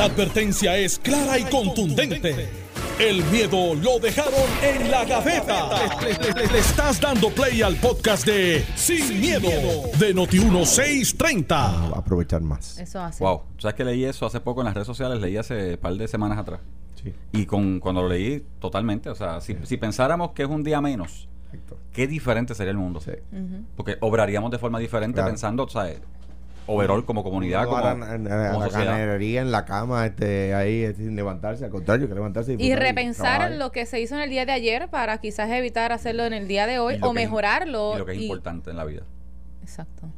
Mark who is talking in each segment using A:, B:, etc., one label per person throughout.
A: La advertencia es clara y contundente. El miedo lo dejaron en la gaveta. Le, estás dando play al podcast de Sin, miedo, de Noti1630.
B: aprovechar más.
C: Eso hace.
D: Wow, ¿sabes que leí eso hace poco en las redes sociales? Leí hace un par de semanas atrás.
B: Sí.
D: Y con, cuando lo leí, totalmente. O sea, si, si pensáramos que es un día menos, qué diferente sería el mundo.
B: Sí.
D: Porque obraríamos de forma diferente
B: Claro.
D: pensando, o sea, overall como comunidad,
B: No
D: como,
B: a la, a la-
D: como
B: a la
D: sociedad.
B: canerería en la cama, este, ahí, este, sin levantarse, al contrario, que levantarse
C: Y repensar en lo que se hizo en el día de ayer para quizás evitar hacerlo en el día de hoy
D: Y lo
C: o
D: es-
C: mejorarlo.
D: Y lo que es
C: y-
D: importante en la vida.
C: Exacto.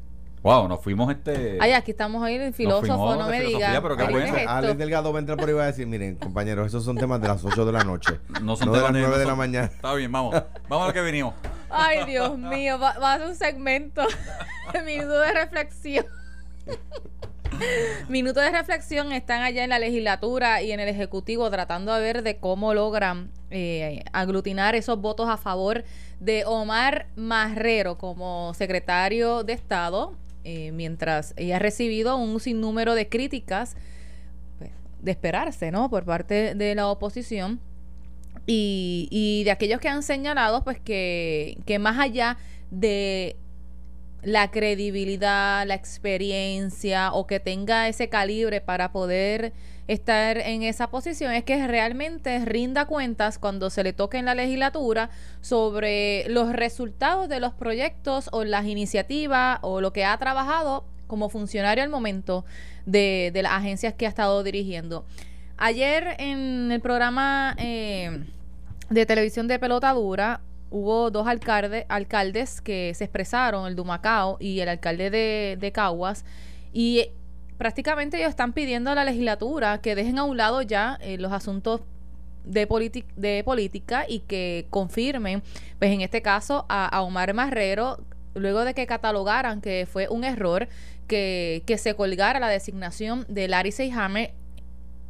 D: Wow, nos fuimos este...
C: Ay, aquí estamos hoy el filósofo, no me digas.
D: pero qué
C: Ay,
D: bueno.
C: ¿qué es?
B: Alex Delgado va a entrar por ahí y va a decir, miren, compañeros, esos son temas de las 8 de la noche.
D: No son
B: no de las
D: temas
B: 9 de la mañana.
D: Está bien, vamos. Vamos a lo que vinimos.
C: Ay, Dios mío, va, va a ser un segmento de minuto de reflexión. Minuto de reflexión están allá en la legislatura y en el ejecutivo tratando de ver de cómo logran eh, aglutinar esos votos a favor de Omar Marrero como secretario de Estado, eh, mientras ella ha recibido un sinnúmero de críticas pues, de esperarse, ¿no? Por parte de la oposición y, y de aquellos que han señalado pues que, que más allá de la credibilidad, la experiencia o que tenga ese calibre para poder estar en esa posición es que realmente rinda cuentas cuando se le toque en la legislatura sobre los resultados de los proyectos o las iniciativas o lo que ha trabajado como funcionario al momento de, las agencias que ha estado dirigiendo. Ayer en el programa eh, de televisión de pelota dura hubo dos alcalde, alcaldes que se expresaron, el de Humacao y el alcalde de, Caguas, y prácticamente ellos están pidiendo a la legislatura que dejen a un lado ya eh, los asuntos de, política y que confirmen, pues en este caso, a, Omar Marrero, luego de que catalogaran que fue un error que, se colgara la designación de Larry Seyhammer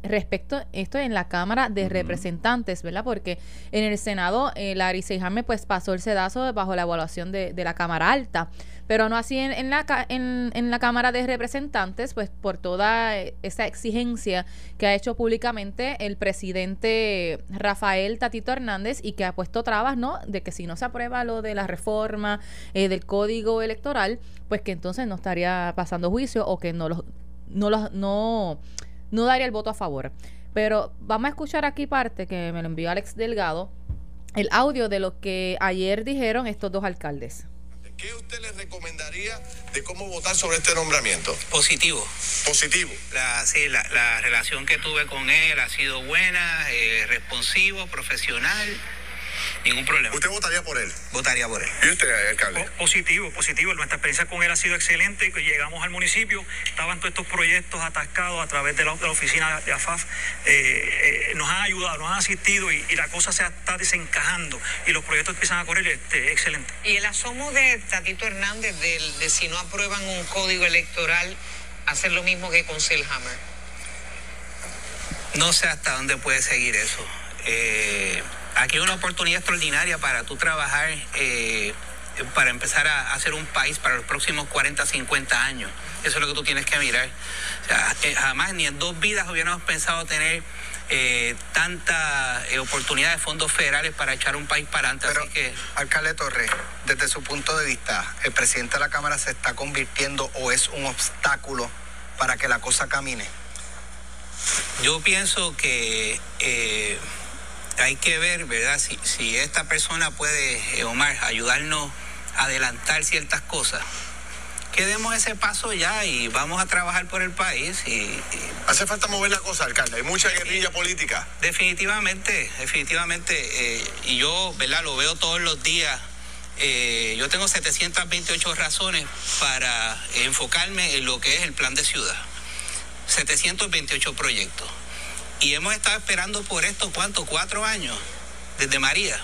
C: respecto a esto en la Cámara de. Representantes, ¿verdad? Porque en el Senado eh, Larry pues pasó el sedazo bajo la evaluación de, de la Cámara Alta, pero no así en, en la, en, en la Cámara de Representantes, pues por toda eh, esa exigencia que ha hecho públicamente el presidente Rafael Tatito Hernández y que ha puesto trabas, ¿no? De que si no se aprueba lo de la reforma eh, del código electoral, pues que entonces no estaría pasando juicio o que no los no los no no daría el voto a favor. Pero vamos a escuchar aquí parte que me lo envió Alex Delgado, el audio de lo que ayer dijeron estos dos alcaldes.
E: ¿Qué usted le recomendaría de cómo votar sobre este nombramiento?
F: Positivo.
E: Positivo.
F: La, sí, la, la relación que tuve con él ha sido buena, eh, responsivo, profesional, ningún problema.
E: ¿Usted votaría por él?
F: Votaría por él.
E: ¿Y usted, alcalde?
G: Po- Positivo, positivo. Nuestra experiencia con él ha sido excelente. Llegamos al municipio, estaban todos estos proyectos atascados a través de la, de la oficina de AFAF. Eh, eh, nos han ayudado, nos han asistido y, y la cosa se está desencajando y los proyectos empiezan a correr este, excelente.
H: Y el asomo de Tatito Hernández del- de, si no aprueban un código electoral, hacer lo mismo que con Selhammer.
F: No sé hasta dónde puede seguir eso. Eh, aquí hay una oportunidad extraordinaria para tú trabajar, eh, para empezar a hacer un país para los próximos 40, 50 años. Eso es lo que tú tienes que mirar. O sea, eh, jamás ni en dos vidas hubiéramos pensado tener eh, tanta eh, oportunidad de fondos federales para echar un país para adelante.
I: Pero,
F: Así que
I: alcalde Torres, desde su punto de vista, ¿el presidente de la Cámara se está convirtiendo o es un obstáculo para que la cosa camine?
F: Yo pienso que eh, hay que ver, ¿verdad? Si, si esta persona puede, eh, Omar, ayudarnos a adelantar ciertas cosas. Que demos ese paso ya y vamos a trabajar por el país y, y
E: Hace falta mover la cosa, alcalde. Hay mucha guerrilla política.
F: definitivamente, definitivamente, eh, y yo, ¿verdad? Lo veo todos los días. eh, yo tengo 728 razones para enfocarme en lo que es el plan de ciudad. 728 proyectos. Y hemos estado esperando por esto, ¿cuánto? Cuatro años, desde María.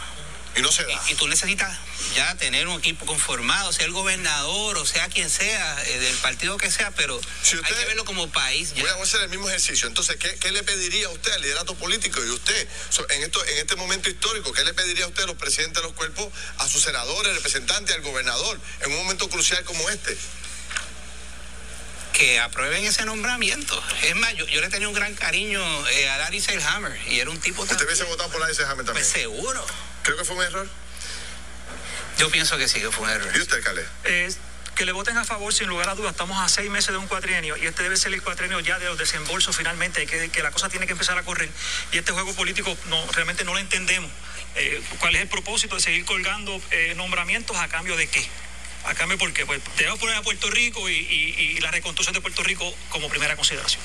E: Y no se da.
F: Y, y tú necesitas ya tener un equipo conformado, sea el gobernador o sea quien sea, eh, del partido que sea, pero
E: Si
F: hay que verlo como país. ya.
E: Voy a hacer el mismo ejercicio. Entonces, ¿qué, qué le pediría a usted al liderato político y usted en, esto, en este momento histórico? ¿Qué le pediría a usted a los presidentes de los cuerpos, a sus senadores, representantes, al gobernador, en un momento crucial como este?
F: Que aprueben ese nombramiento. Es más, yo, yo le tenía un gran cariño eh, a Larry Selhammer y era un tipo
E: ¿Usted hubiese votado por la Hammer también?
F: Pues seguro.
E: Creo que fue un error.
F: Yo pienso que sí, que fue un error.
E: ¿Y usted, alcalde?
G: Es que le voten a favor sin lugar a dudas. Estamos a seis meses de un cuatrienio y este debe ser el cuatrienio ya de los desembolsos finalmente, que, que la cosa tiene que empezar a correr. Y este juego político no realmente no lo entendemos. Eh, ¿Cuál es el propósito de seguir colgando eh, nombramientos a cambio de qué? ¿A cambio por qué? Pues debemos poner a Puerto Rico y, y- y la reconstrucción de Puerto Rico como primera consideración.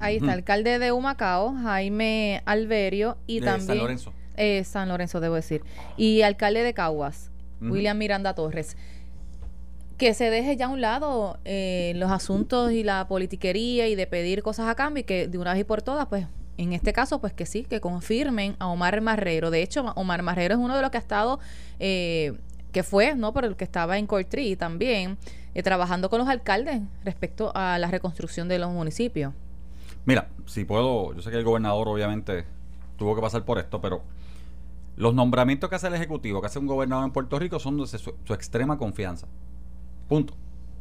C: Ahí está, alcalde de Humacao, Jaime Alberio, y
D: De
C: también...
D: San Lorenzo.
C: Eh, San Lorenzo, debo decir. Y alcalde de Caguas. William Miranda Torres. Que se deje ya a un lado eh, los asuntos y la politiquería y de pedir cosas a cambio y que de una vez y por todas, pues, en este caso, pues que sí, que confirmen a Omar Marrero. De hecho, Omar Marrero es uno de los que ha estado, eh, que fue, ¿no? Pero el que estaba en Cortrí también, eh, trabajando con los alcaldes respecto a la reconstrucción de los municipios.
D: Mira, si puedo, yo sé que el gobernador obviamente tuvo que pasar por esto, pero los nombramientos que hace el Ejecutivo, que hace un gobernador en Puerto Rico, son de su, su extrema confianza. Punto.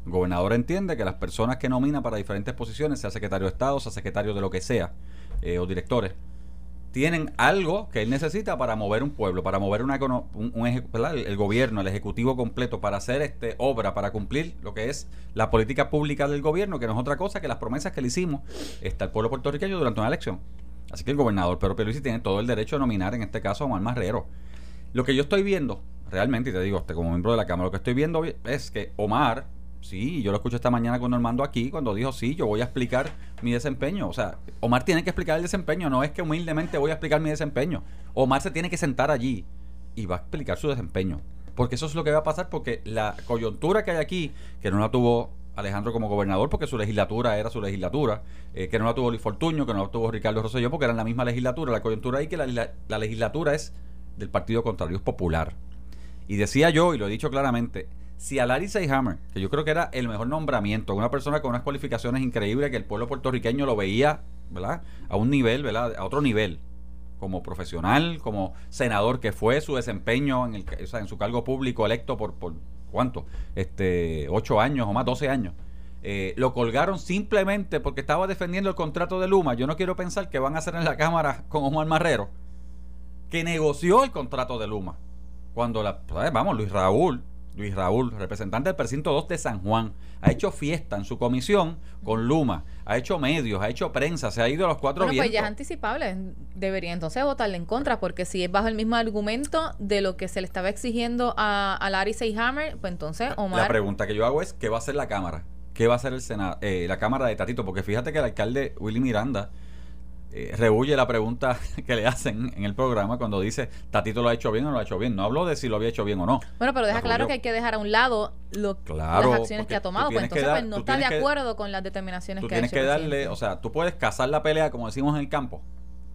D: El gobernador entiende que las personas que nomina para diferentes posiciones, sea secretario de Estado, sea secretario de lo que sea, eh, o directores, tienen algo que él necesita para mover un pueblo, para mover un, un el, el gobierno, el ejecutivo completo, para hacer este obra, para cumplir lo que es la política pública del gobierno, que no es otra cosa que las promesas que le hicimos está al pueblo puertorriqueño durante una elección. Así que el gobernador Pedro Pierluisi tiene todo el derecho de nominar, en este caso, a Omar Marrero. Lo que yo estoy viendo, realmente, y te digo, este, como miembro de la Cámara, lo que estoy viendo es que Omar, sí, yo lo escuché esta mañana con Normando aquí, cuando dijo, sí, yo voy a explicar mi desempeño. O sea, Omar tiene que explicar el desempeño, no es que humildemente voy a explicar mi desempeño. Omar se tiene que sentar allí y va a explicar su desempeño. Porque eso es lo que va a pasar, porque la coyuntura que hay aquí, que no la tuvo Alejandro como gobernador, porque su legislatura era su legislatura, eh, que no la tuvo Luis Fortuño, que no la tuvo Ricardo Rosselló, porque eran la misma legislatura. La coyuntura ahí que la, la- la legislatura es del Partido Contrario, popular. Y decía yo, y lo he dicho claramente, si a Larry Seyhammer, que yo creo que era el mejor nombramiento, una persona con unas cualificaciones increíbles que el pueblo puertorriqueño lo veía, ¿verdad? A un nivel, ¿verdad? A otro nivel, como profesional, como senador que fue su desempeño en, su cargo público electo por, por ¿cuánto? Este, ocho años o más, 12 años. Eh, lo colgaron simplemente porque estaba defendiendo el contrato de Luma. Yo no quiero pensar que van a hacer en la Cámara con Omar Marrero, que negoció el contrato de Luma. Cuando la, ¿sabes? vamos, Luis Raúl, Luis Raúl, representante del precinto 2 de San Juan, ha hecho fiesta en su comisión con Luma, ha hecho medios, ha hecho prensa, se ha ido a los cuatro
C: Bueno, pues ya es
D: vientos.
C: anticipable. Debería entonces votarle en contra, porque si es bajo el mismo argumento de lo que se le estaba exigiendo a, a Larry Seyhammer, pues entonces
D: La
C: Omar.
D: pregunta que yo hago es, ¿qué va a hacer la Cámara? ¿Qué va a hacer el Senado, eh, la Cámara de Tatito? Porque fíjate que el alcalde Willy Miranda eh, rehuye la pregunta que le hacen en el programa cuando dice, Tatito lo ha hecho bien o no lo ha hecho bien. No habló de si lo había hecho bien o no.
C: Bueno, pero deja
D: La
C: claro que hay que dejar a un lado lo-
D: Claro,
C: las acciones que ha tomado, pues
D: tienes que
C: entonces
D: dar-
C: pues, no está de
D: tienes que-
C: acuerdo con las determinaciones
D: Tú
C: que ha
D: tienes
C: hecho
D: que
C: el
D: darle,
C: presidente.
D: o sea, tú puedes cazar la pelea, como decimos en el campo,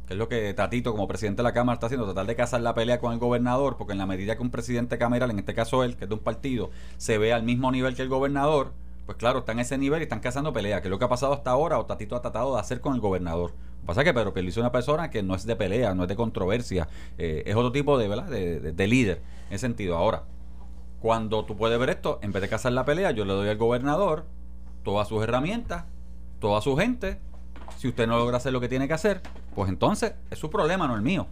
D: que es lo que Tatito, como presidente de la Cámara, está haciendo, tratar de cazar la pelea con el gobernador, porque en la medida que un presidente cameral, en este caso él, que es de un partido, se ve al mismo nivel que el gobernador, pues claro, están en ese nivel y están cazando pelea, que es lo que ha pasado hasta ahora, o Tatito ha tratado de hacer con el gobernador. Pasa que Pedro Pierluisi es una persona que no es de pelea, no es de controversia, eh, es otro tipo de, ¿verdad? De, de- de líder en sentido. Ahora, cuando tú puedes ver esto, en vez de cazar la pelea, yo le doy al gobernador todas sus herramientas, toda su gente. Si usted no logra hacer lo que tiene que hacer, pues entonces es su problema, no el mío.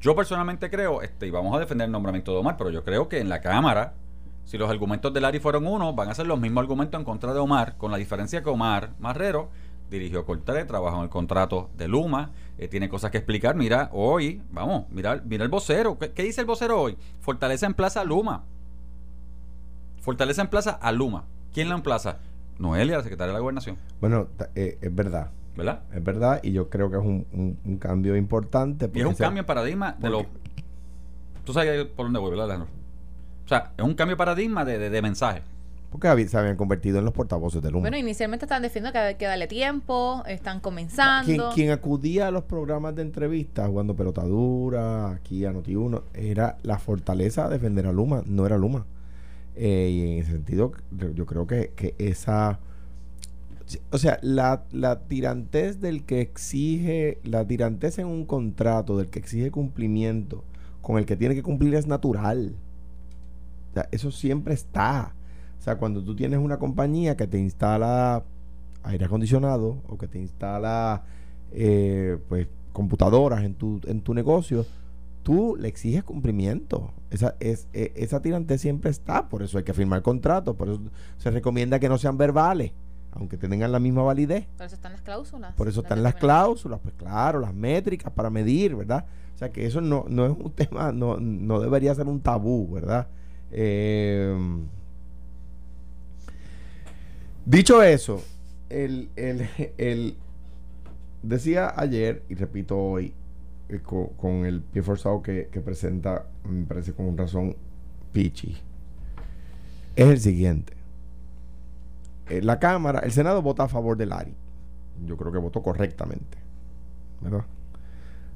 D: Yo personalmente creo, este, y vamos a defender el nombramiento de Omar, pero yo creo que en la Cámara, si los argumentos de Larry fueron uno, van a ser los mismos argumentos en contra de Omar, con la diferencia que Omar Marrero dirigió Coltré, trabajó en el contrato de Luma, eh, tiene cosas que explicar. Mira, hoy, vamos, mira, mira el vocero. ¿Qué, qué dice el vocero hoy? Fortaleza en Plaza Luma. Fortaleza en Plaza a Luma. ¿Quién la emplaza? Noelia, la secretaria de la Gobernación.
B: Bueno, eh, es verdad.
D: ¿Verdad?
B: Es verdad, y yo creo que es un, un- un cambio importante.
D: Y es un cambio en paradigma de lo. Tú sabes por dónde voy, ¿verdad, Alejandro? O sea, es un cambio de paradigma de, de- de mensaje.
B: Porque se habían convertido en los portavoces de Luma.
C: Bueno, inicialmente están defendiendo que que darle tiempo, están comenzando.
B: quien acudía a los programas de entrevistas jugando pelotadura, aquí a Noti1, era la fortaleza a defender a Luma, no era Luma. Eh, y en ese sentido, yo- yo creo que, que esa. O sea, la, la tirantez del que exige, la tirantez en un contrato, del que exige cumplimiento, con el que tiene que cumplir es natural. O sea, eso siempre está. O sea, cuando tú tienes una compañía que te instala aire acondicionado o que te instala eh, pues computadoras en tu, en tu negocio, tú le exiges cumplimiento. Esa, es, e, esa tirante siempre está, por eso hay que firmar contratos, por eso se recomienda que no sean verbales, aunque tengan la misma validez.
C: Por eso están las cláusulas.
B: Por eso están las cláusulas, pues claro, las métricas para medir, ¿verdad? O sea que eso no, no es un tema, no, no debería ser un tabú, ¿verdad? Eh, dicho eso, el, el, el, decía ayer, y repito hoy, eh, con, el pie forzado que, presenta, me parece con razón, Pichi, es el siguiente. Eh, la Cámara, el Senado vota a favor del ARI. Yo creo que votó correctamente. ¿verdad?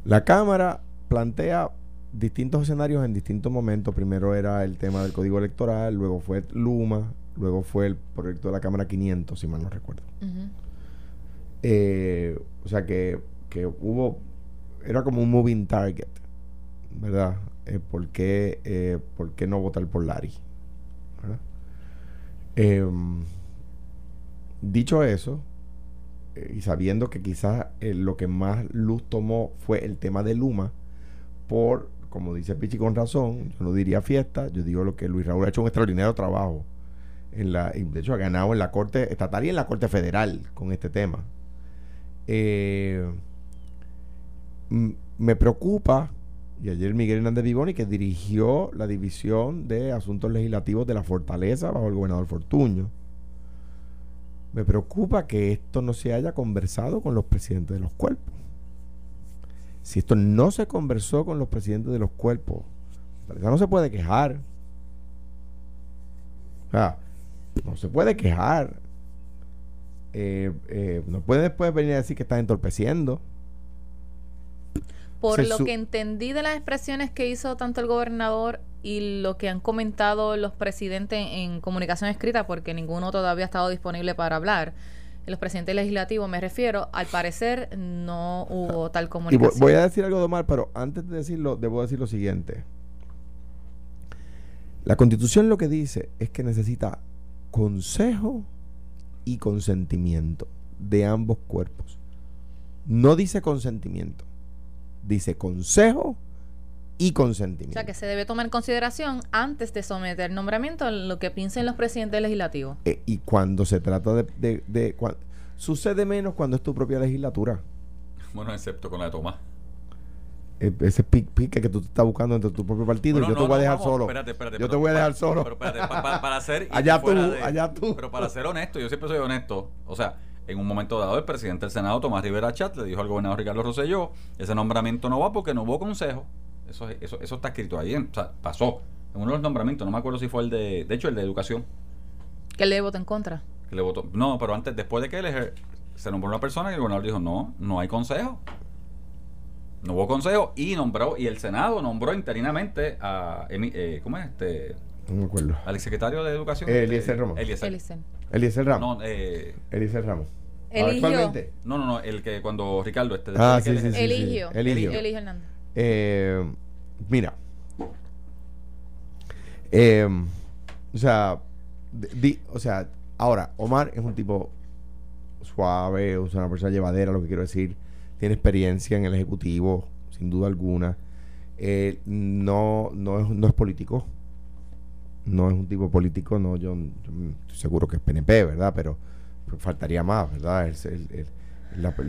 B: La Cámara plantea distintos escenarios en distintos momentos. Primero era el tema del código electoral, luego fue Luma, luego fue el proyecto de la Cámara 500, si mal no recuerdo. Eh, o sea que, que hubo era como un moving target, ¿verdad? Eh, ¿por, qué, eh, ¿por, qué, no votar por Larry? Em, dicho eso, eh, y sabiendo que quizás lo que más luz tomó fue el tema de Luma, por, como dice Pichi con razón, yo no diría fiesta, yo digo lo que Luis Raúl ha hecho un extraordinario trabajo. De hecho, ha ganado en la Corte Estatal y en la Corte Federal con este tema. Eh, me preocupa, y ayer Miguel Hernández Vivoni, que dirigió la división de asuntos legislativos de la Fortaleza bajo el gobernador Fortuño, me preocupa que esto no se haya conversado con los presidentes de los cuerpos. Si esto no se conversó con los presidentes de los cuerpos, no se puede quejar. O sea, no se puede quejar. Eh, eh, no puede después venir a decir que están entorpeciendo.
C: Por lo que entendí de las expresiones que hizo tanto el gobernador y lo que han comentado los presidentes en comunicación escrita, porque ninguno todavía ha estado disponible para hablar, los presidentes legislativos me refiero, al parecer no hubo tal comunicación.
B: Y voy a decir algo de mal, pero antes de decirlo, debo decir lo siguiente. La constitución lo que dice es que necesita consejo y consentimiento de ambos cuerpos. No dice consentimiento dice consejo y consentimiento.
C: O sea, que se debe tomar en consideración antes de someter el nombramiento a lo que piensen los presidentes legislativos.
B: Eh, y cuando se trata de... de, sucede menos cuando es tu propia legislatura.
D: Bueno, excepto con la de Tomás.
B: Eh, ese pique que tú te estás buscando entre tu propio partido, yo te voy a dejar solo.
D: Espérate, espérate,
B: yo te voy a dejar solo.
D: Pero espérate, para ser...
B: allá tú, allá tú.
D: Pero para ser honesto, yo siempre soy honesto. O sea, en un momento dado el presidente del Senado, Tomás Rivera Chat, le dijo al gobernador Ricardo Rosselló, ese nombramiento no va porque no hubo consejo. Eso, eso, eso está escrito ahí, o sea, pasó. En uno de los nombramientos, no me acuerdo si fue el de, de hecho, el de educación.
C: Que le votó en contra.
D: Que le votó, no, pero antes, después de que él se nombró una persona y el gobernador dijo, no, no hay consejo. No hubo consejo y nombró, y el Senado nombró interinamente a, eh, ¿cómo es? Este,
B: no me acuerdo.
D: Al secretario de Educación.
B: Eliezer
D: eh,
B: Ramos.
D: Eliezer.
B: Eliezer Ramos.
D: No, eh,
B: Eliezer Ramos.
C: Eligió.
D: No, no, no, el que cuando Ricardo este.
B: Ah, sí, sí, sí,
C: Eligió.
B: Eligió.
C: Eligió Hernández.
B: Eh, mira. Eh, o sea, di, o sea, ahora, Omar es un tipo suave, es una persona llevadera, lo que quiero decir. Tiene experiencia en el Ejecutivo, sin duda alguna. Eh, no, no, es, no es político. No es un tipo político, no, yo, estoy seguro que es PNP, ¿verdad? Pero faltaría más, ¿verdad? El, el,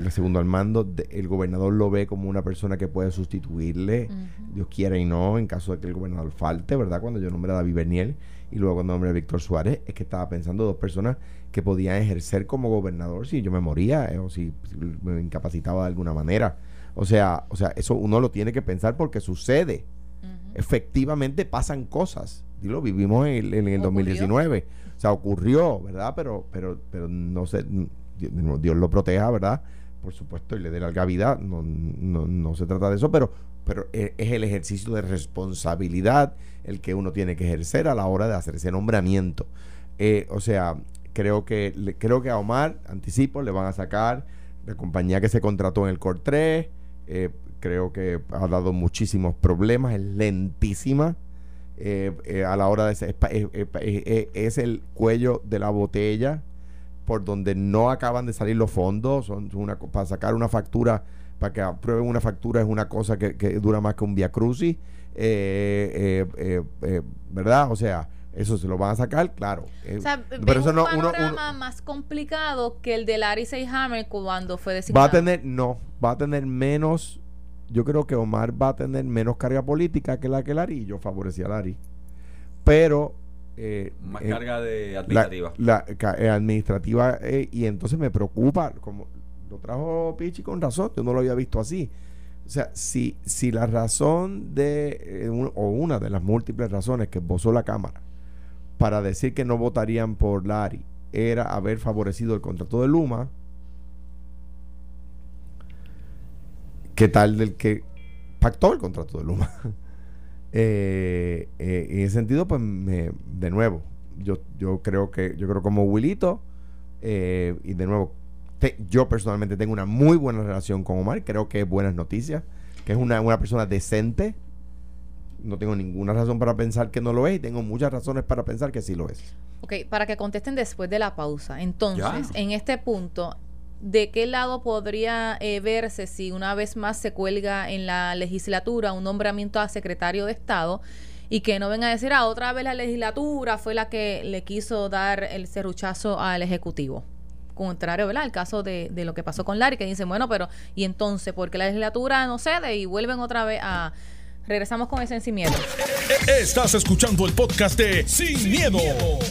B: segundo al mando, el gobernador lo ve como una persona que puede sustituirle, Dios quiera y no, en caso de que el gobernador falte, ¿verdad? Cuando yo nombré a David Berniel y luego cuando nombré a Víctor Suárez, es que estaba pensando dos personas que podían ejercer como gobernador si yo me moría eh, o si, me incapacitaba de alguna manera. O sea, o sea, eso uno lo tiene que pensar porque sucede. Efectivamente pasan cosas. Y lo vivimos en, en el 2019 o sea, ocurrió, ¿verdad? Pero, pero, pero no sé, Dios lo proteja, ¿verdad? Por supuesto, y le dé larga vida, no, no, no se trata de eso, pero, pero e, es el ejercicio de responsabilidad el que uno tiene que ejercer a la hora de hacer ese nombramiento. Eh, o sea, creo que, creo que a Omar, anticipo, le van a sacar la compañía que se contrató en el Core 3, eh, creo que ha dado muchísimos problemas, es lentísima eh, a la hora de... es- es el cuello de la botella por donde no acaban de salir los fondos. Son una, para sacar una factura, para que aprueben una factura es una cosa que, que dura más que un via crucis. eh, eh, eh, eh, ¿Verdad? O sea, eso se lo van a sacar, claro. Eh,
C: O sea,
B: pero eso
C: un
B: no,
C: panorama
B: uno-
C: más complicado que el de Larry Seyhammer cuando fue designado.
B: va a tener, no, va a tener menos, yo creo que Omar va a tener menos carga política que la que Lari, y yo favorecía a Lari. Pero... eh,
D: Más
B: eh,
D: carga de administrativa.
B: La, eh, administrativa y entonces me preocupa, como lo trajo Pichi con razón, yo no lo había visto así. O sea, si, si la razón de, un- o una de las múltiples razones que esbozó la Cámara para decir que no votarían por Lari era haber favorecido el contrato de Luma, ¿qué tal del que pactó el contrato de Luma? Eh, eh, en ese sentido, pues me- de nuevo, yo, yo creo que, yo creo como Wilito, eh, y de nuevo, te- yo personalmente tengo una muy buena relación con Omar, creo que es buenas noticias, que es una, una persona decente. No tengo ninguna razón para pensar que no lo es y tengo muchas razones para pensar que sí lo es.
C: Ok, para que contesten después de la pausa. Entonces,
D: Ya.
C: en este punto, ¿de qué lado podría eh, verse si una vez más se cuelga en la legislatura un nombramiento a secretario de Estado y que no venga a decir, ah, otra vez la legislatura fue la que le quiso dar el serruchazo al Ejecutivo? Contrario, ¿verdad? El caso de, de lo que pasó con Larry, que dicen, bueno, pero ¿y entonces? Porque la legislatura no cede y vuelven otra vez a... Regresamos con ese sin miedo.
A: Estás escuchando el podcast de Sin, miedo,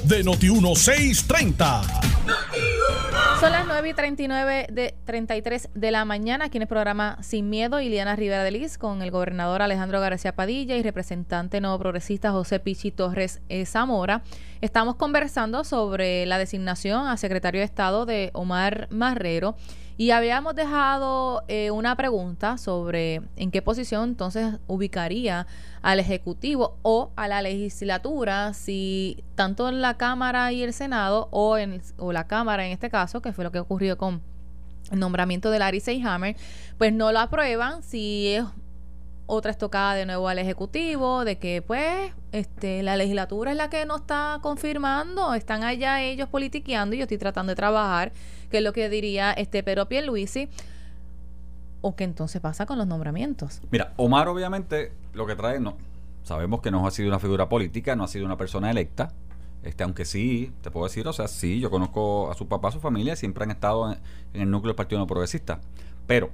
A: de Noti1630.
C: Son las 9 y 39 de 33 de la mañana aquí en el programa Sin Miedo, Iliana Rivera de Liz, con el gobernador Alejandro García Padilla y representante nuevo progresista José Pichi Torres eh, Zamora. Estamos conversando sobre la designación a secretario de Estado de Omar Marrero y habíamos dejado eh, una pregunta sobre en qué posición entonces ubicaría al Ejecutivo o a la legislatura si tanto en la Cámara y el Senado o en o la Cámara en este caso, que fue lo que ocurrió con el nombramiento de Larry Seyhammer, pues no lo aprueban si es otra estocada de nuevo al Ejecutivo, de que pues este la legislatura es la que no está confirmando, están allá ellos politiqueando y yo estoy tratando de trabajar, que es lo que diría este Pedro Pierluisi, o que entonces pasa con los nombramientos.
D: Mira, Omar obviamente lo que trae, no, sabemos que no ha sido una figura política, no ha sido una persona electa, este, aunque sí, te puedo decir, o sea, sí, yo conozco a su papá, a su familia, siempre han estado en el núcleo del Partido No Progresista, pero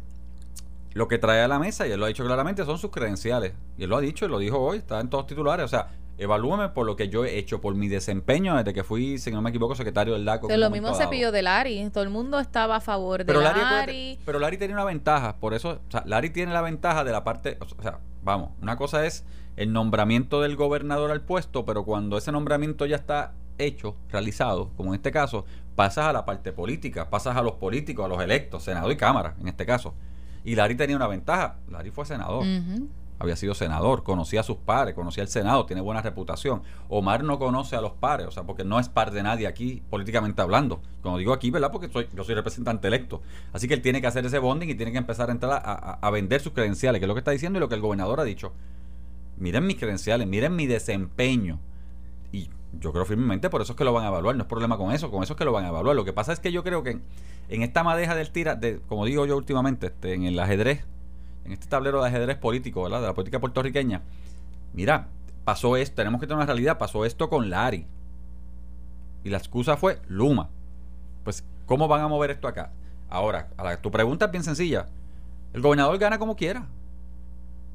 D: lo que trae a la mesa, y él lo ha dicho claramente, son sus credenciales, y él lo ha dicho, y lo dijo hoy, está en todos titulares, o sea, evalúame por lo que yo he hecho, por mi desempeño desde que fui, si no me equivoco, secretario del DACO. Un
C: lo mismo se pidió de Larry, todo el mundo estaba a favor de
D: Pero Larry. acuérdate, pero Larry tiene una ventaja, por eso, o sea, Larry tiene la ventaja de la parte, o sea, vamos, una cosa es el nombramiento del gobernador al puesto, pero cuando ese nombramiento ya está hecho, realizado, como en este caso, pasas a la parte política, pasas a los políticos, a los electos, Senado y Cámara, en este caso. Y Larry tenía una ventaja, Larry fue senador había sido senador, conocía a sus pares, conocía el Senado, tiene buena reputación. Omar no conoce a los pares, o sea, porque no es par de nadie aquí, políticamente hablando. Como digo aquí, ¿verdad? Porque soy, yo soy representante electo. Así que él tiene que hacer ese bonding y tiene que empezar a entrar a, a- a vender sus credenciales, que es lo que está diciendo y lo que el gobernador ha dicho. Miren mis credenciales, miren mi desempeño. Y yo creo firmemente por eso es que lo van a evaluar, no es problema con eso, con eso es que lo van a evaluar. Lo que pasa es que yo creo que en, en esta madeja del tira, de, como digo yo últimamente, este, en el ajedrez, en este tablero de ajedrez político, ¿verdad? De la política puertorriqueña. Mira, pasó esto, tenemos que tener una realidad, pasó esto con Lari. Y la excusa fue Luma. Pues, ¿cómo van a mover esto acá? Ahora, a la- tu pregunta es bien sencilla. El gobernador gana como quiera.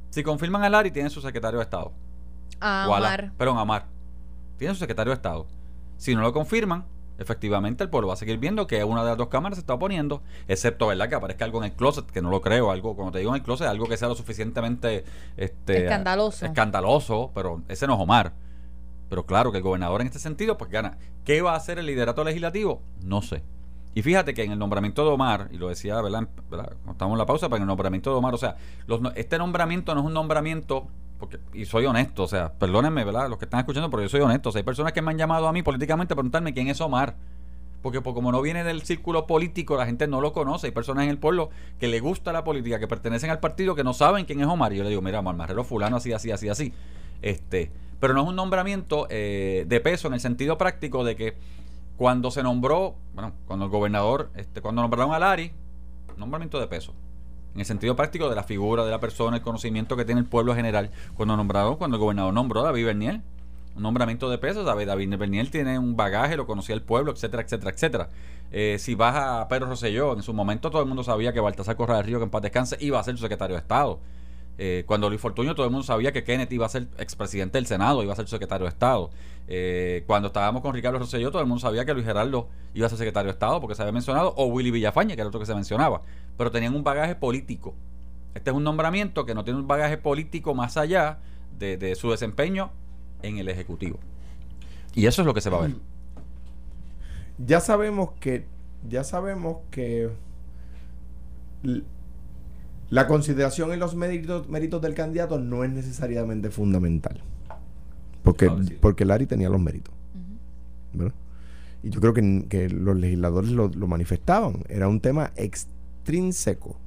D: Si confirman a Lari, tiene su secretario de Estado.
C: A
D: O a la-
C: Omar.
D: perdón, Amar. Tiene su secretario de Estado. Si no lo confirman, efectivamente el pueblo va a seguir viendo que una de las dos cámaras se está oponiendo, excepto, ¿verdad? Que aparezca algo en el closet, que no lo creo, algo, como te digo en el closet, algo que sea lo suficientemente este,
C: Escandaloso.
D: escandaloso, pero ese no es Omar. Pero claro que el gobernador en este sentido, pues gana. ¿Qué va a hacer el liderato legislativo? No sé. Y fíjate que en el nombramiento de Omar, y lo decía, ¿verdad? ¿verdad? Cuando Estamos en la pausa, pero en el nombramiento de Omar, o sea, los este nombramiento no es un nombramiento, porque, y soy honesto, o sea, perdónenme, ¿verdad? Los que están escuchando, pero yo soy honesto. Hay personas que me han llamado a mí políticamente a preguntarme quién es Omar. Porque pues, como no viene del círculo político, la gente no lo conoce. Hay personas en el pueblo que le gusta la política, que pertenecen al partido, que no saben quién es Omar. Y yo le digo, mira, Omar Marrero fulano, así, así, así, así. Este, pero no es un nombramiento eh, de peso en el sentido práctico de que cuando se nombró, bueno, cuando el gobernador, este, cuando nombraron a Lari, nombramiento de peso. En el sentido práctico de la figura de la persona, el conocimiento que tiene el pueblo general. Cuando nombraron, cuando el gobernador nombró a David Berniel, un nombramiento de peso, David, David Berniel tiene un bagaje, lo conocía el pueblo, etcétera, etcétera, etcétera. Eh, si vas a Pedro Rosselló, en su momento todo el mundo sabía que Baltasar Correa del Río, que en paz descanse, iba a ser su secretario de Estado. Eh, cuando Luis Fortuño, todo el mundo sabía que Kenneth iba a ser expresidente del Senado, iba a ser secretario de Estado. Eh, cuando estábamos con Ricardo Rosselló, todo el mundo sabía que Luis Gerardo iba a ser secretario de Estado porque se había mencionado, o Willy Villafañe, que era otro que se mencionaba. Pero tenían un bagaje político. Este es un nombramiento que no tiene un bagaje político más allá de, de su desempeño en el Ejecutivo. Y eso es lo que se va a ver.
B: Ya sabemos que, ya sabemos que la consideración en los méritos, méritos del candidato no es necesariamente fundamental. Porque, porque Larry tenía los méritos. ¿verdad? Y yo creo que, que los legisladores lo, lo manifestaban. Era un tema extrínseco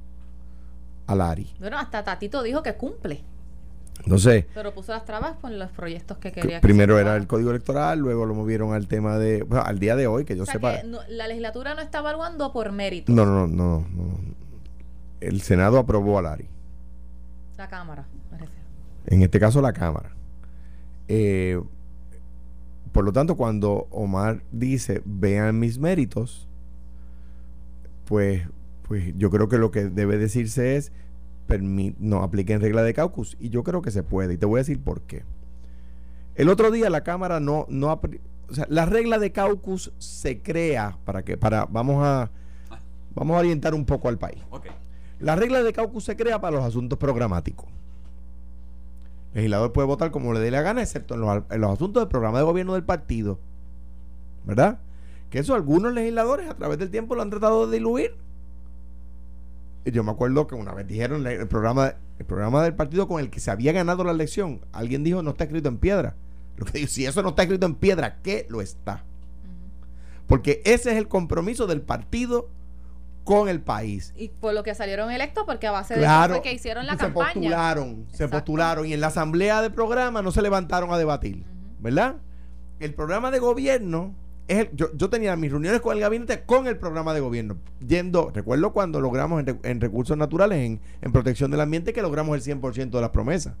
B: a Larry.
C: Bueno, hasta Tatito dijo que cumple,
B: Entonces,
C: pero puso las trabas por los proyectos que
B: que
C: quería. que
B: primero era el código electoral, luego lo movieron al tema de... bueno, al día de hoy, que yo
C: O sea
B: sepa...
C: que no- la legislatura no está evaluando por mérito.
B: No, no, no, no, no. El Senado aprobó a Larry.
C: La Cámara, me refiero.
B: En este caso, la Cámara. Eh, por lo tanto, cuando Omar dice, vean mis méritos, pues, pues yo creo que lo que debe decirse es, no apliquen regla de caucus. Y yo creo que se puede. Y te voy a decir por qué. El otro día la Cámara no, no o sea, la regla de caucus se crea para que, para, vamos a, vamos a orientar un poco al país.
D: Ok.
B: La regla de caucus se crea para los asuntos programáticos. El legislador puede votar como le dé la gana, excepto en los, en los asuntos del programa de gobierno del partido. ¿Verdad? Que eso algunos legisladores a través del tiempo lo han tratado de diluir. Yo me acuerdo que una vez dijeron el programa, el programa del partido con el que se había ganado la elección. Alguien dijo no está escrito en piedra. Lo que digo, si eso no está escrito en piedra, ¿qué lo está? Porque ese es el compromiso del partido con el país.
C: Y por lo que salieron electos, porque a base de eso fue que hicieron la
B: se
C: campaña.
B: postularon, se postularon y en la asamblea de programa no se levantaron a debatir, ¿verdad? El programa de gobierno es el- yo, yo tenía mis reuniones con el gabinete con el programa de gobierno, yendo, recuerdo cuando logramos en, re- en recursos naturales, en, en protección del ambiente, que logramos el 100% de las promesas.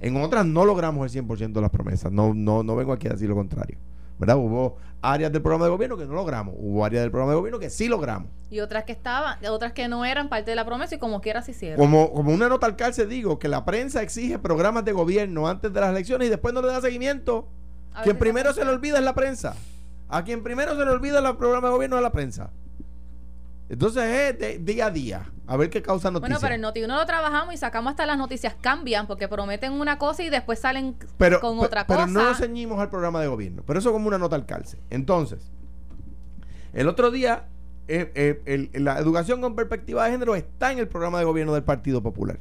B: En otras no logramos el 100% de las promesas, no, no, no vengo aquí a decir lo contrario. ¿Verdad? Hubo áreas del programa de gobierno que no logramos, hubo áreas del programa de gobierno que sí logramos.
C: Y otras que estaban, otras que no eran parte de la promesa y como quiera se hicieron.
B: Como, como una nota al calce digo que la prensa exige programas de gobierno antes de las elecciones y después no le da seguimiento. Quien primero se le olvida es la prensa. A quien primero se le olvida el programa de gobierno es la prensa. Entonces es de- día a día. A ver qué causa
C: Bueno,
B: noticia.
C: pero el Noti1 lo trabajamos y sacamos hasta las noticias cambian porque prometen una cosa y después salen
B: pero,
C: con otra
B: pero
C: cosa.
B: no nos ceñimos al programa de gobierno. Pero eso como una nota al calce. Entonces, el otro día, eh, eh, el- la educación con perspectiva de género está en el programa de gobierno del Partido Popular.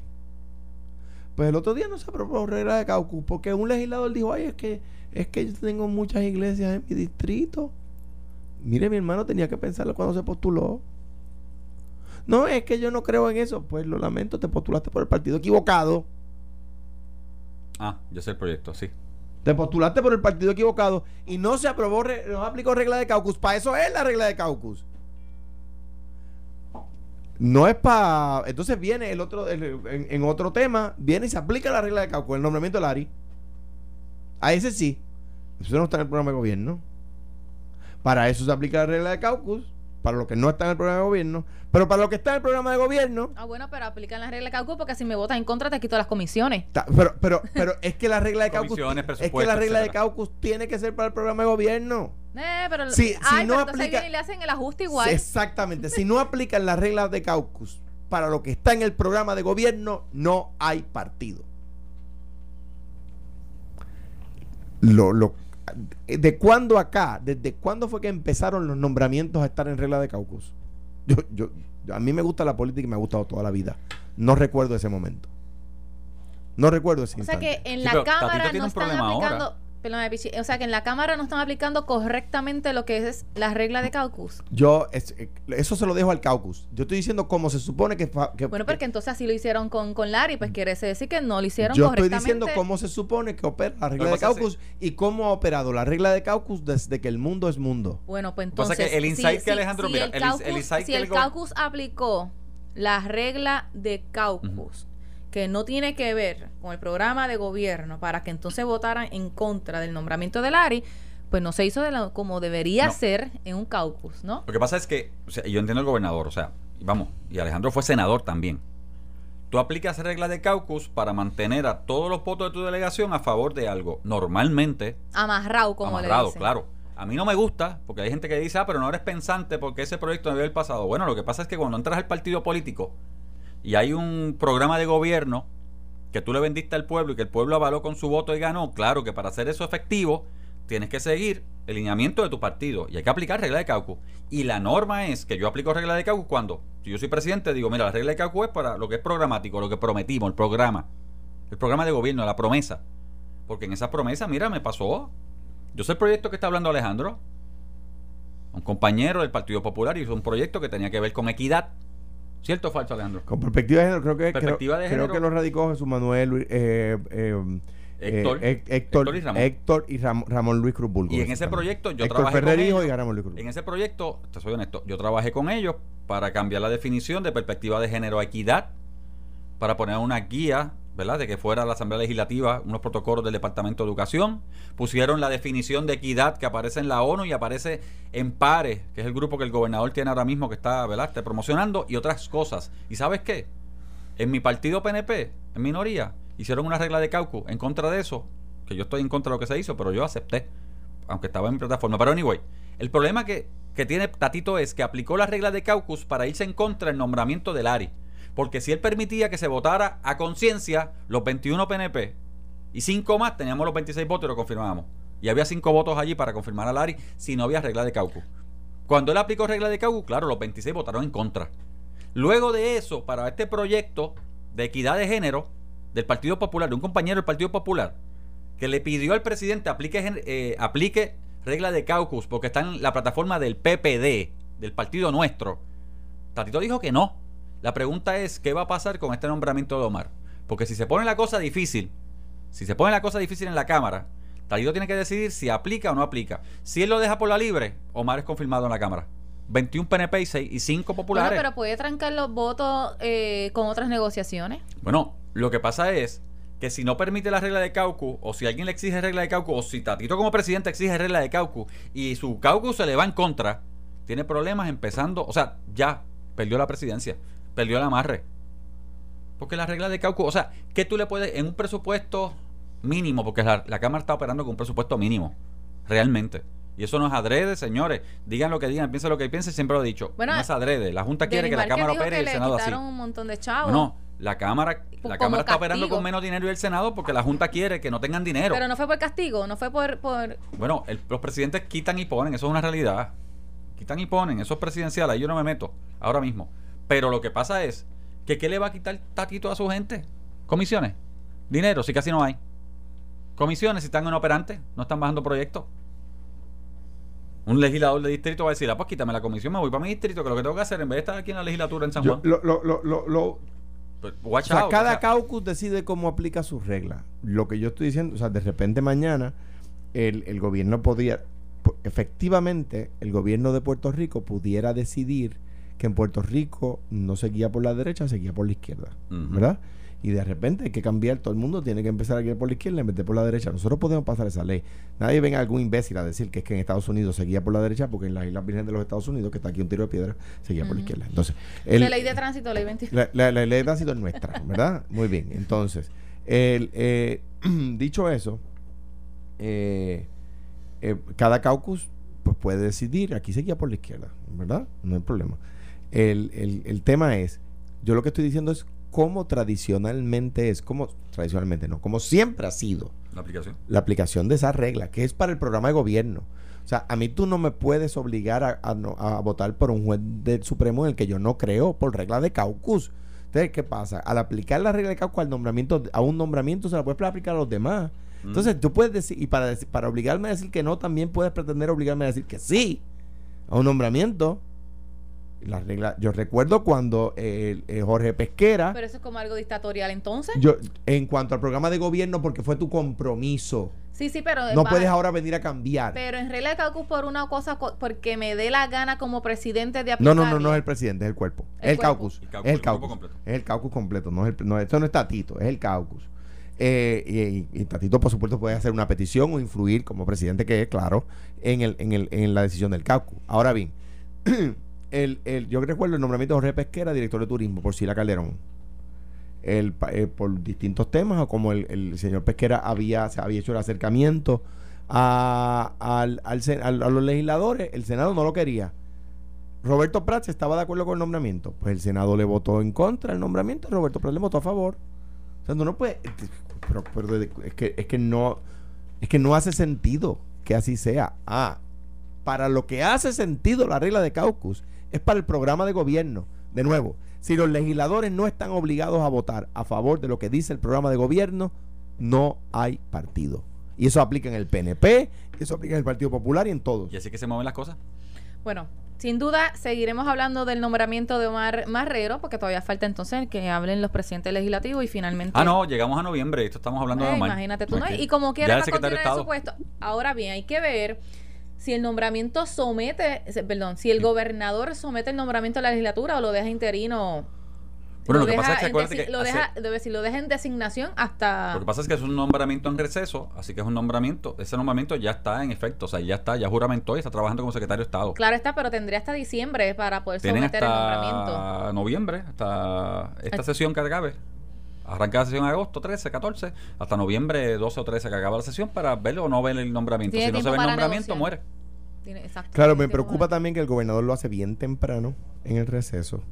B: Pues el otro día no se aprobó regla de caucus porque un legislador dijo, ay, es que, es que yo tengo muchas iglesias en mi distrito. Mire, mi hermano tenía que pensarlo cuando se postuló. No, es que yo no creo en eso. Pues lo lamento, te postulaste por el partido equivocado.
D: Ah, yo sé el proyecto, sí.
B: Te postulaste por el partido equivocado y no se aprobó, no se aplicó regla de caucus. Para eso es la regla de caucus. No es para. Entonces viene el otro, el- en, en otro tema, viene y se aplica la regla de caucus, el nombramiento de Lari. A ese sí. Eso no está en el programa de gobierno. Para eso se aplica la regla de caucus, para lo que no está en el programa de gobierno. Pero para lo que está en el programa de gobierno,
C: Ah, bueno, pero aplican la regla de cálculo porque si me votas en contra te quito las comisiones.
B: Ta- Pero, pero, pero es que la regla de caucus. Es que la regla de caucus tiene que ser para el programa de gobierno.
C: Eh, pero
B: si
C: ay,
B: no
C: pero entonces
B: aplica-
C: y le hacen el ajuste igual.
B: Exactamente. Si no aplican las reglas de caucus para lo que está en el programa de gobierno, no hay partido. Lo, lo, ¿De cuándo acá? ¿Desde cuándo fue que empezaron los nombramientos a estar en regla de caucus? Yo, yo, yo- a mí me gusta la política y me ha gustado toda la vida. No recuerdo ese momento. No recuerdo ese
C: o sea que en la Cámara no están aplicando.
D: ahora.
C: Perdóname, Pichi, o sea que en la Cámara no están aplicando correctamente lo que es la regla de caucus.
B: Yo, es- eh, eso se lo dejo al caucus. Yo estoy diciendo cómo se supone que... que-
C: Bueno,
B: que-
C: porque entonces así lo hicieron con, con Larry, pues quiere decir que no lo hicieron
B: yo estoy
C: correctamente.
B: diciendo cómo se supone que opera la regla de caucus y cómo ha operado la regla de caucus desde que el mundo es mundo.
C: Bueno, pues entonces.
D: es que el insight que Alejandro-
C: si
D: mira,
C: el
D: el-
C: caucus,
D: el insight
C: si
D: que
C: el caucus aplicó la regla de caucus, que no tiene que ver con el programa de gobierno para que entonces votaran en contra del nombramiento de Larry, pues no se hizo de la- como debería
D: No.
C: ser en un caucus, ¿no?
D: Lo que pasa es que, o sea, yo entiendo el gobernador, o sea, vamos, y Alejandro fue senador también. Tú aplicas reglas de caucus para mantener a todos los votos de tu delegación a favor de algo. Normalmente,
C: Amarrado, como le
D: amarrado,
C: dicen.
D: claro. A mí no me gusta, porque hay gente que dice, ah, pero no eres pensante porque ese proyecto debe haber pasado. Bueno, lo que pasa es que cuando entras al partido político y hay un programa de gobierno que tú le vendiste al pueblo y que el pueblo avaló con su voto y ganó, claro que para hacer eso efectivo tienes que seguir el lineamiento de tu partido y hay que aplicar regla de caucus. Y la norma es que yo aplico regla de caucus cuando, si yo soy presidente, digo, mira, la regla de caucus es para lo que es programático, lo que prometimos, el programa, el programa de gobierno, la promesa. Porque en esa promesa, mira, me pasó. Yo sé el proyecto que está hablando Alejandro, un compañero del Partido Popular, hizo un proyecto que tenía que ver con equidad. ¿Cierto o falso, Alejandro?
B: Con perspectiva de género, creo que,
D: Perspectiva
B: creo,
D: de
B: creo
D: género.
B: que lo radicó Jesús Manuel, eh, eh,
D: Héctor.
B: eh, Héctor,
D: Héctor y Ramón.
B: Héctor y Ram- Ramón Luis Cruz Bulgo.
D: Y en ese proyecto yo
B: Héctor
D: trabajé
B: Ferrer
D: con ellos.
B: y Ramón Luis Cruz.
D: En ese proyecto, te soy honesto, yo trabajé con ellos para cambiar la definición de perspectiva de género a equidad, para poner una guía, ¿verdad? De que fuera la Asamblea Legislativa, unos protocolos del Departamento de Educación. Pusieron la definición de equidad que aparece en la ONU y aparece en PARE, que es el grupo que el gobernador tiene ahora mismo que está, ¿verdad? Está promocionando y otras cosas. ¿Y sabes qué? En mi partido PNP, en minoría, hicieron una regla de caucus en contra de eso, que yo estoy en contra de lo que se hizo, pero yo acepté, aunque estaba en mi plataforma. Pero anyway, el problema que, que tiene Tatito es que aplicó la regla de caucus para irse en contra del nombramiento de Lari. Porque si él permitía que se votara a conciencia los 21 PNP y 5 más, teníamos los 26 votos y lo confirmábamos. Y había 5 votos allí para confirmar a Lari si no había regla de caucus. Cuando él aplicó regla de caucus, claro, los 26 votaron en contra. Luego de eso, para este proyecto de equidad de género del Partido Popular, de un compañero del Partido Popular, que le pidió al presidente aplique, eh, aplique regla de caucus porque está en la plataforma del PPD, del partido nuestro. Tatito dijo que no. La pregunta es, ¿qué va a pasar con este nombramiento de Omar? Porque si se pone la cosa difícil, si se pone la cosa difícil en la Cámara, Tatito tiene que decidir si aplica o no aplica. Si él lo deja por la libre, Omar es confirmado en la Cámara. 21 PNP y, 6, y 5
C: Bueno,
D: populares.
C: pero puede trancar los votos eh, con otras negociaciones.
D: Bueno, lo que pasa es que si no permite la regla de caucus, o si alguien le exige regla de caucus, o si Tatito como presidente exige regla de caucus, y su caucus se le va en contra, tiene problemas empezando, o sea, ya perdió la presidencia, perdió el amarre. Porque la regla de caucus, o sea, ¿qué tú le puedes, en un presupuesto mínimo, porque la, la Cámara está operando con un presupuesto mínimo, realmente. Y eso no es adrede, señores. Digan lo que digan, piensen lo que piensen, siempre lo he dicho.
C: Bueno,
D: no es adrede. La Junta quiere que la Cámara
C: dijo
D: opere
C: que
D: y el Senado así.
C: un montón de chavos.
D: No, la Cámara,
C: Como
D: la cámara está operando con menos dinero y el Senado porque la Junta quiere que no tengan dinero.
C: Pero no fue por castigo, no fue por... por
D: Bueno, el- los presidentes quitan y ponen, eso es una realidad. Quitan y ponen, eso es presidencial, ahí yo no me meto ahora mismo. Pero lo que pasa es que ¿qué le va a quitar Tatito a su gente? Comisiones, dinero, si casi no hay. Comisiones, si están inoperantes, no están bajando proyectos. Un legislador de distrito va a decir, ah, pues quítame la comisión, me voy para mi distrito, que lo que tengo que hacer en vez de estar aquí en la legislatura en San
B: Yo-
D: Juan.
B: lo- lo- lo- lo- lo-
D: pues,
B: o
D: watch
B: sea,
D: out,
B: cada
D: o sea,
B: caucus decide cómo aplica sus reglas. Lo que yo estoy diciendo, o sea, de repente mañana el, el gobierno podía, pu- efectivamente, el gobierno de Puerto Rico pudiera decidir que en Puerto Rico no se guía por la derecha, se guía por la izquierda. ¿verdad? Y de repente hay que cambiar, todo el mundo tiene que empezar a guiar por la izquierda en vez de por la derecha. Nosotros podemos pasar esa ley. Nadie venga algún imbécil a decir que es que en Estados Unidos se guía por la derecha, porque en las Islas Vírgenes de los Estados Unidos, que está aquí un tiro de piedra, se guía por la izquierda. Entonces, el-
C: la ley de tránsito, ley 21.
B: la, la- la ley de tránsito es nuestra, ¿verdad? Muy bien. Entonces, el, eh, dicho eso, eh, eh, cada caucus pues, puede decidir, aquí se guía por la izquierda, ¿verdad? No hay problema. El, el- el tema es, yo lo que estoy diciendo es cómo tradicionalmente es, como tradicionalmente no, como siempre ha sido
D: la aplicación.
B: la aplicación de esa regla, que es para el programa de gobierno. O sea, a mí tú no me puedes obligar a, a no- a votar por un juez del Supremo en el que yo no creo por regla de caucus. Entonces, ¿qué pasa? Al aplicar la regla de Caucus al nombramiento, a un nombramiento se la puedes aplicar a los demás.
D: Mm.
B: Entonces, tú puedes decir, y para, para obligarme a decir que no, también puedes pretender obligarme a decir que sí a un nombramiento. La regla, yo recuerdo cuando eh, eh, Jorge Pesquera,
C: Pero eso es como algo dictatorial entonces.
B: yo, en cuanto al programa de gobierno, porque fue tu compromiso,
C: sí, sí, pero...
B: no
C: va-
B: puedes ahora venir a cambiar.
C: Pero en regla de caucus por una cosa, co- porque me dé la gana como presidente de
B: No,
C: aplicarlo.
B: no, no, no es el presidente, es el cuerpo.
C: El
B: Es el
C: cuerpo.
B: caucus.
D: El caucus,
B: Es el caucus.
D: completo.
B: Es el caucus completo. No es el, no, esto no es Tatito, es el caucus. Eh, y, y Tatito, por supuesto, puede hacer una petición o influir como presidente que es, claro, en, el, en, el, en la decisión del caucus. Ahora bien, el, el, yo recuerdo el nombramiento de Jorge Pesquera, director de turismo, por Sila Calderón. El, eh, por distintos temas, o como el, el señor Pesquera había, se había hecho el acercamiento a, al, al al- los legisladores, el Senado no lo quería. Roberto Prats estaba de acuerdo con el nombramiento. Pues el Senado le votó en contra del nombramiento Roberto Prats le votó a favor. O sea, no, no puede. Pero, pero de- es, que, es que no. Es que no hace sentido que así sea. Ah, para lo que hace sentido la regla de caucus es para el programa de gobierno. De nuevo, si los legisladores no están obligados a votar a favor de lo que dice el programa de gobierno, no hay partido. Y eso aplica en el PNP, y eso aplica en el Partido Popular y en todos.
D: Y así que se mueven las cosas.
C: Bueno, sin duda seguiremos hablando del nombramiento de Omar Marrero, porque todavía falta entonces que hablen los presidentes legislativos y finalmente...
D: Ah, no, llegamos a noviembre. Esto estamos hablando
C: Eh,
D: de Omar.
C: imagínate tú, ¿no? Y como
D: ya
C: quiera
D: el
C: va a
D: secretario de
C: continuar en su
D: Estado.
C: puesto. Ahora bien, hay que ver si el nombramiento somete, perdón, si el gobernador somete el nombramiento a la legislatura o lo deja interino.
D: Bueno, lo que
C: deja
D: pasa es que acuérdate
C: lo deja, debe decir, lo deja en designación hasta
D: Lo que pasa es que es un nombramiento en receso, así que es un nombramiento. Ese nombramiento ya está en efecto, o sea, ya está, ya juramentó y está trabajando como secretario de Estado.
C: Claro está, pero tendría hasta diciembre para poder
D: Tienen
C: someter el
D: hasta
C: nombramiento.
D: noviembre, hasta esta sesión que acabe. Arranca la sesión en agosto 13, 14, hasta noviembre 12 o 13 que acaba la sesión para ver o no ver el nombramiento. Si no se ve el nombramiento,
C: negociar.
D: muere.
C: Tiene- exacto,
B: Claro, me preocupa también que el gobernador lo hace bien temprano en el receso.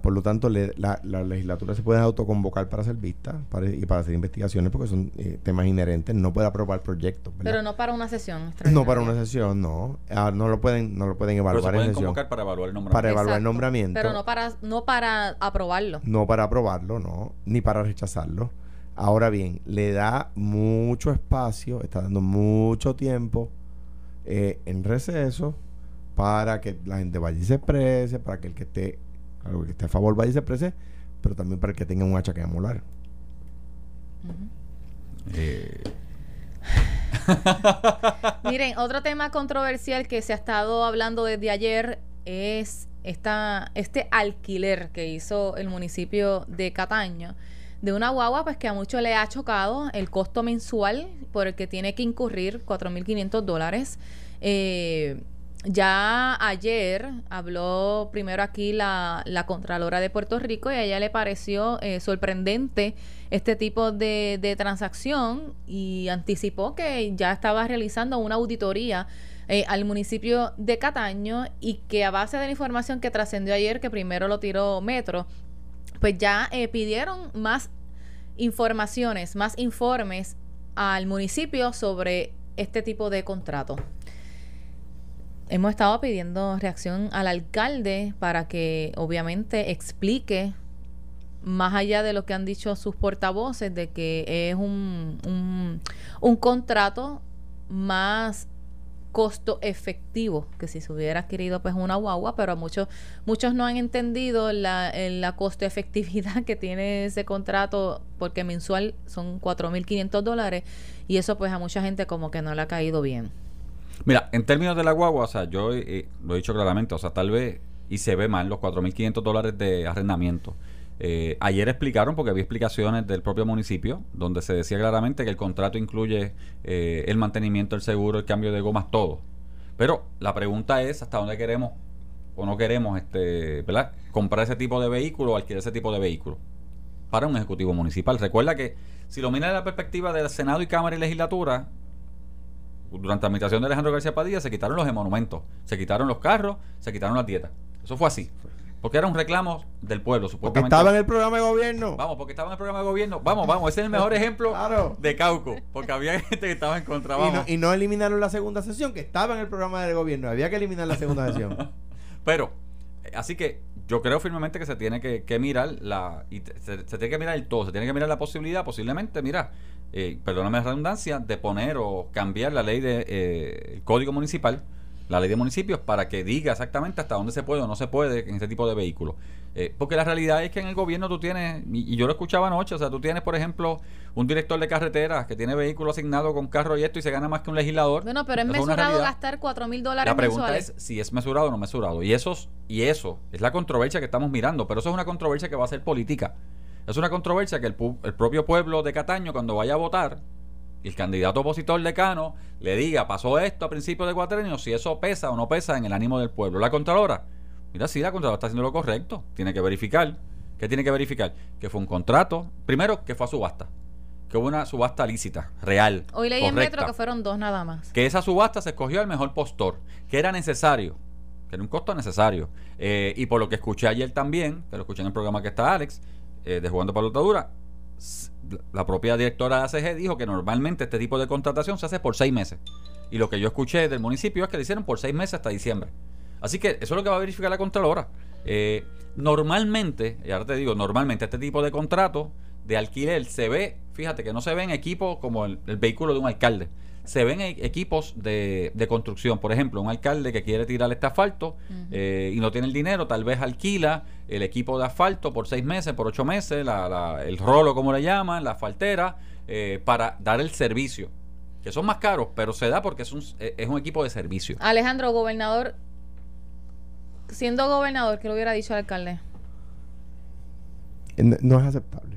B: Por lo tanto, le- la, la legislatura se puede autoconvocar para hacer vistas para- y para hacer investigaciones porque son eh, temas inherentes. No puede aprobar proyectos. ¿verdad?
C: Pero no para una sesión.
B: no para una sesión, no. Ah, no lo pueden, no lo pueden
D: Pero se
B: evaluar en
D: pueden
B: sesión.
D: convocar para evaluar el nombramiento.
B: Para evaluar el nombramiento.
C: Pero no para, no para aprobarlo.
B: No para aprobarlo, no, ni para rechazarlo. Ahora bien, le da mucho espacio, está dando mucho tiempo eh, en receso para que la gente vaya y se exprese, para que el que esté, el que esté a favor vaya y se exprese, pero también para el que tenga un hacha que amolar.
D: Eh,
C: Miren, otro tema controversial que se ha estado hablando desde ayer es esta, este alquiler que hizo el municipio de Cataño de una guagua pues que a muchos le ha chocado el costo mensual por el que tiene que incurrir 4.500 dólares. Eh, ya ayer habló primero aquí la, la Contralora de Puerto Rico y a ella le pareció eh, sorprendente este tipo de, de transacción y anticipó que ya estaba realizando una auditoría eh, al municipio de Cataño y que a base de la información que trascendió ayer, que primero lo tiró Metro, pues ya eh, pidieron más informaciones, más informes al municipio sobre este tipo de contrato. Hemos estado pidiendo reacción al alcalde para que obviamente explique más allá de lo que han dicho sus portavoces de que es un, un, contrato más costo efectivo que si se hubiera adquirido pues una guagua pero muchos muchos no han entendido la, la costo efectividad que tiene ese contrato porque mensual son 4.500 dólares y eso pues a mucha gente como que no le ha caído bien
D: Mira, en términos de la guagua, o sea, yo eh, lo he dicho claramente, o sea, tal vez, y se ve mal, los 4.500 dólares de arrendamiento. Eh, ayer explicaron, porque había explicaciones del propio municipio, donde se decía claramente que el contrato incluye eh, el mantenimiento, el seguro, el cambio de gomas, todo. Pero la pregunta es hasta dónde queremos o no queremos este, ¿verdad? comprar ese tipo de vehículo o alquilar ese tipo de vehículo para un ejecutivo municipal. Recuerda que si lo mira desde la perspectiva del Senado y Cámara y Legislatura, durante la administración de Alejandro García Padilla se quitaron los monumentos, se quitaron los carros, se quitaron las dietas. Eso fue así. Porque era un reclamo del pueblo,
B: Porque
D: supuestamente.
B: estaba en el programa de gobierno.
D: Vamos, porque estaba en el programa de gobierno. Vamos, vamos, ese es el mejor ejemplo
B: Claro.
D: de Cauco. Porque había gente que estaba en contra.
B: Y
D: Vamos.
B: no, y no eliminaron la segunda sesión, que estaba en el programa del gobierno. Había que eliminar la segunda sesión.
D: Pero, eh, así que yo creo firmemente que se tiene que, que mirar la y se tiene que mirar el todo, se tiene que mirar la posibilidad, posiblemente, mira, eh, perdóname la redundancia, de poner o cambiar la ley de eh, el código municipal, la ley de municipios, para que diga exactamente hasta dónde se puede o no se puede en este tipo de vehículos. Eh, porque la realidad es que en el gobierno tú tienes, y, y yo lo escuchaba anoche, o sea, tú tienes, por ejemplo, un director de carreteras que tiene vehículo asignado con carro y esto y se gana más que un legislador.
C: Bueno, pero es
D: Eso
C: mesurado gastar 4 mil dólares
D: La pregunta
C: mensuales.
D: es si es mesurado o no mesurado. Y eso, y eso es la controversia que estamos mirando. Pero eso es una controversia que va a ser política. Es una controversia que el, pu- el propio pueblo de Cataño, cuando vaya a votar, el candidato opositor decano le diga, pasó esto a principios de cuatrenio, si eso pesa o no pesa en el ánimo del pueblo. La Contralora, mira, sí, la Contralora está haciendo lo correcto. Tiene que verificar. ¿Qué tiene que verificar? Que fue un contrato. Primero, que fue a subasta. Que hubo una subasta lícita, real.
C: Hoy leí en
D: correcta
C: Metro que fueron dos nada más.
D: que esa subasta se escogió al mejor postor, que era necesario, que era un costo necesario. Eh, y por lo que escuché ayer también, que lo escuché en el programa que está Alex, eh, de Jugando para la la propia directora de ACG dijo que normalmente este tipo de contratación se hace por seis meses. Y lo que yo escuché del municipio es que lo hicieron por seis meses hasta diciembre. Así que eso es lo que va a verificar la Contralora. Eh, normalmente, y ahora te digo, normalmente este tipo de contrato de alquiler se ve, fíjate que no se ve en equipos como el vehículo de un alcalde. Se ven en equipos de, de construcción. Por ejemplo, un alcalde que quiere tirar este asfalto eh, y no tiene el dinero, tal vez alquila el equipo de asfalto por seis meses, por ocho meses, la- la- el rolo, como le llaman, la asfaltera, eh, para dar el servicio. Que son más caros, pero se da porque es un, es un equipo de servicio.
C: Alejandro, gobernador, siendo gobernador, ¿qué le hubiera dicho al alcalde?
B: Eh, no es aceptable.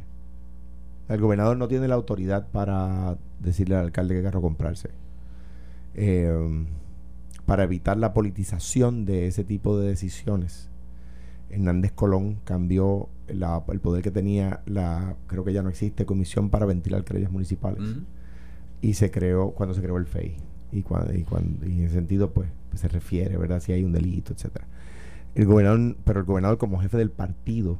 B: El gobernador no tiene la autoridad para decirle al alcalde qué carro comprarse. Eh, para evitar la politización de ese tipo de decisiones, Hernández Colón cambió la- el poder que tenía la, creo que ya no existe, Comisión para Ventilar Querellas Municipales.
D: Ujú.
B: Y se creó, cuando se creó el FEI. Y, cuando, y, cuando, y en ese sentido, pues, pues se refiere, ¿verdad? Si hay un delito, etcétera. El gobernador, pero el gobernador como jefe del partido,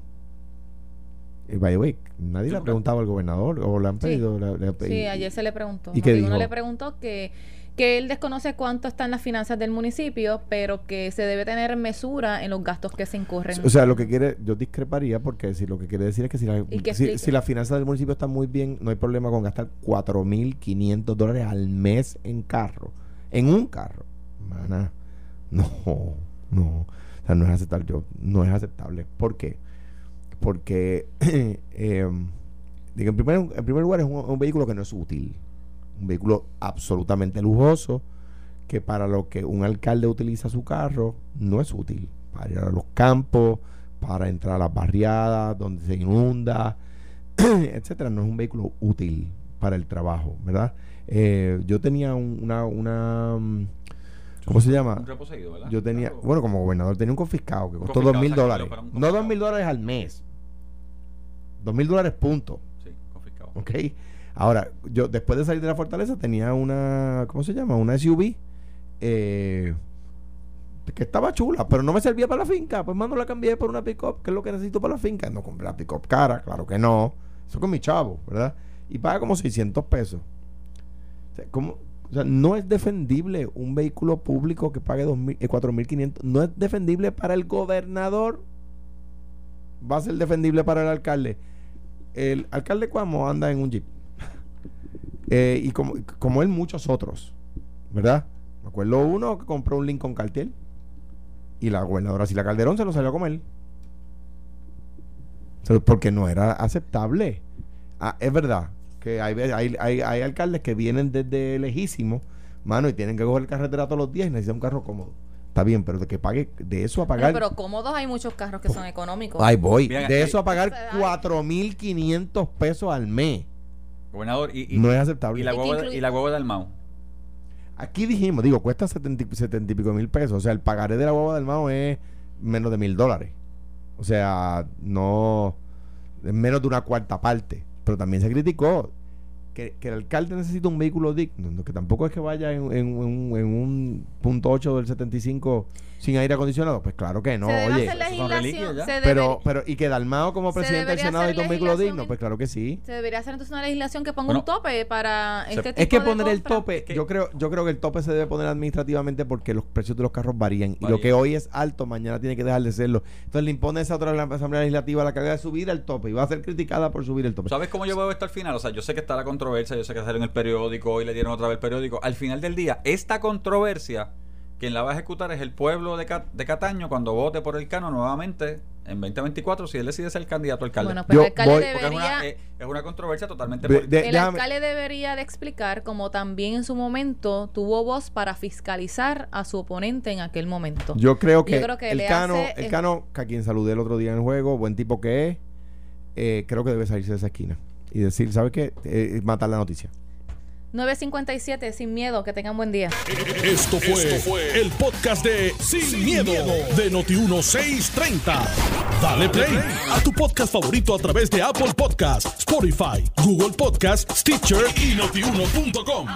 B: eh, by the way, nadie
D: Sí,
B: le ha preguntado al gobernador o le han
C: Sí.
B: pedido. le- le-
C: Sí,
B: y-
C: ayer se le preguntó.
B: ¿Y qué
C: Noti Uno
B: dijo?
C: le preguntó que, que él desconoce cuánto están las finanzas del municipio, pero que se debe tener mesura en los gastos que se incurren.
B: O sea, lo que quiere, yo discreparía porque si lo que quiere decir es que si, la-
C: Y que
B: si, si las finanzas del municipio están muy bien, no hay problema con gastar 4.500 dólares al mes en carro. En un carro. Mana, no, no. O sea, no es aceptable. Yo, no es aceptable. ¿Por qué? Porque, eh, digo, en, primer, en primer lugar, es un, un vehículo que no es útil. Un vehículo absolutamente lujoso que para lo que un alcalde utiliza su carro no es útil. Para ir a los campos, para entrar a las barriadas donde se inunda, etcétera. No es un vehículo útil para el trabajo, ¿verdad? Eh, yo tenía un- una, una mm, ¿cómo se llama?
D: Un reposeído, ¿verdad?
B: Yo tenía,
D: Claro.
B: bueno, como gobernador tenía un confiscado que costó dos mil dólares. No dos mil dólares al mes. Dos mil dólares punto.
D: Sí, confiscado.
B: ¿Ok? Ahora, yo después de salir de la fortaleza tenía una, ¿cómo se llama? Una SUV eh, que estaba chula, pero no me servía para la finca. Pues mando la cambié por una pick-up, que es lo que necesito para la finca. No compré la pick-up cara, claro que no. Eso con mi chavo, ¿verdad? Y paga como 600 pesos. O sea, ¿cómo? O sea, no es defendible un vehículo público que pague 2.000, eh, 4.500. No es defendible para el gobernador. Va a ser defendible para el alcalde. El alcalde Cuamo anda en un jeep. Eh, y como, como él, muchos otros. ¿Verdad? Me acuerdo uno que compró un Lincoln Cartier. Y la gobernadora Sila Calderón se lo salió a comer. Porque no era aceptable. Ah, es verdad que hay, hay, hay, hay alcaldes que vienen desde lejísimo, mano, y tienen que coger carretera todos los días y necesitan un carro cómodo. Está bien, pero de que pague de eso a
C: Bueno,
B: pagar.
C: pero cómodos hay muchos carros que son económicos.
B: Ahí voy.
D: Bien,
B: de
D: ahí-
B: eso a pagar
C: Entonces, ay.
B: 4.500 pesos al mes.
D: Gobernador, y, y,
B: No es aceptable.
D: y la huevo y la huevo del Mao.
B: Aquí dijimos, digo, cuesta 70, y- 70 y pico mil pesos. O sea, el pagaré de la guagua del Mao es menos de mil dólares. O sea, no. Es menos de una cuarta parte. Pero también se criticó. Que, que el alcalde necesita un vehículo digno, no, que tampoco es que vaya en, en, en- en un punto 8 del 75 sin aire acondicionado, pues claro que no,
C: se debe
B: oye.
C: hacer
D: eso son reliquias
C: legislación.
D: ya.
C: Se,
B: Pero, pero, y que Dalmao como
C: Se
B: presidente del Senado y un vehículo digno, pues claro que sí.
C: se debería hacer entonces una legislación que ponga
D: Bueno,
C: un tope para
D: se-
C: este tipo
B: Es que
C: de
B: poner el tope, yo creo, yo creo que el tope se debe poner administrativamente porque los precios de los carros varían, y lo que hoy es alto, mañana tiene que dejar de serlo. Entonces le impone esa otra Asamblea Legislativa la carga de subir el tope y va a ser criticada por subir el tope.
D: ¿Sabes cómo yo veo esto al final? O sea, yo sé que está la controversia, yo sé que salió en el periódico, hoy le dieron otra vez el periódico. Al final del día, esta controversia, quien la va a ejecutar es el pueblo de, Ca- de Cataño cuando vote por el Cano nuevamente en 2024, si él decide ser candidato a alcalde.
C: Bueno, pero
B: Yo
C: el alcalde
B: voy-
D: Porque es
C: debería...
D: una, eh, es una controversia totalmente
B: De-
C: el
B: déjame-
C: alcalde debería de explicar como también en su momento tuvo voz para fiscalizar a su oponente en aquel momento.
B: Yo creo que,
C: creo que
B: el
C: le
B: Cano,
C: hace-
B: el Cano, que a quien saludé el otro día en el juego, buen tipo que es, eh, creo que debe salirse de esa esquina y decir, ¿sabes qué? Eh, matar la noticia.
C: 957, sin miedo, que tengan buen día.
A: Esto fue, el podcast de Sin, miedo, de Noti1630. Dale play a tu podcast favorito a través de Apple Podcasts, Spotify, Google Podcasts, Stitcher y notiuno.com.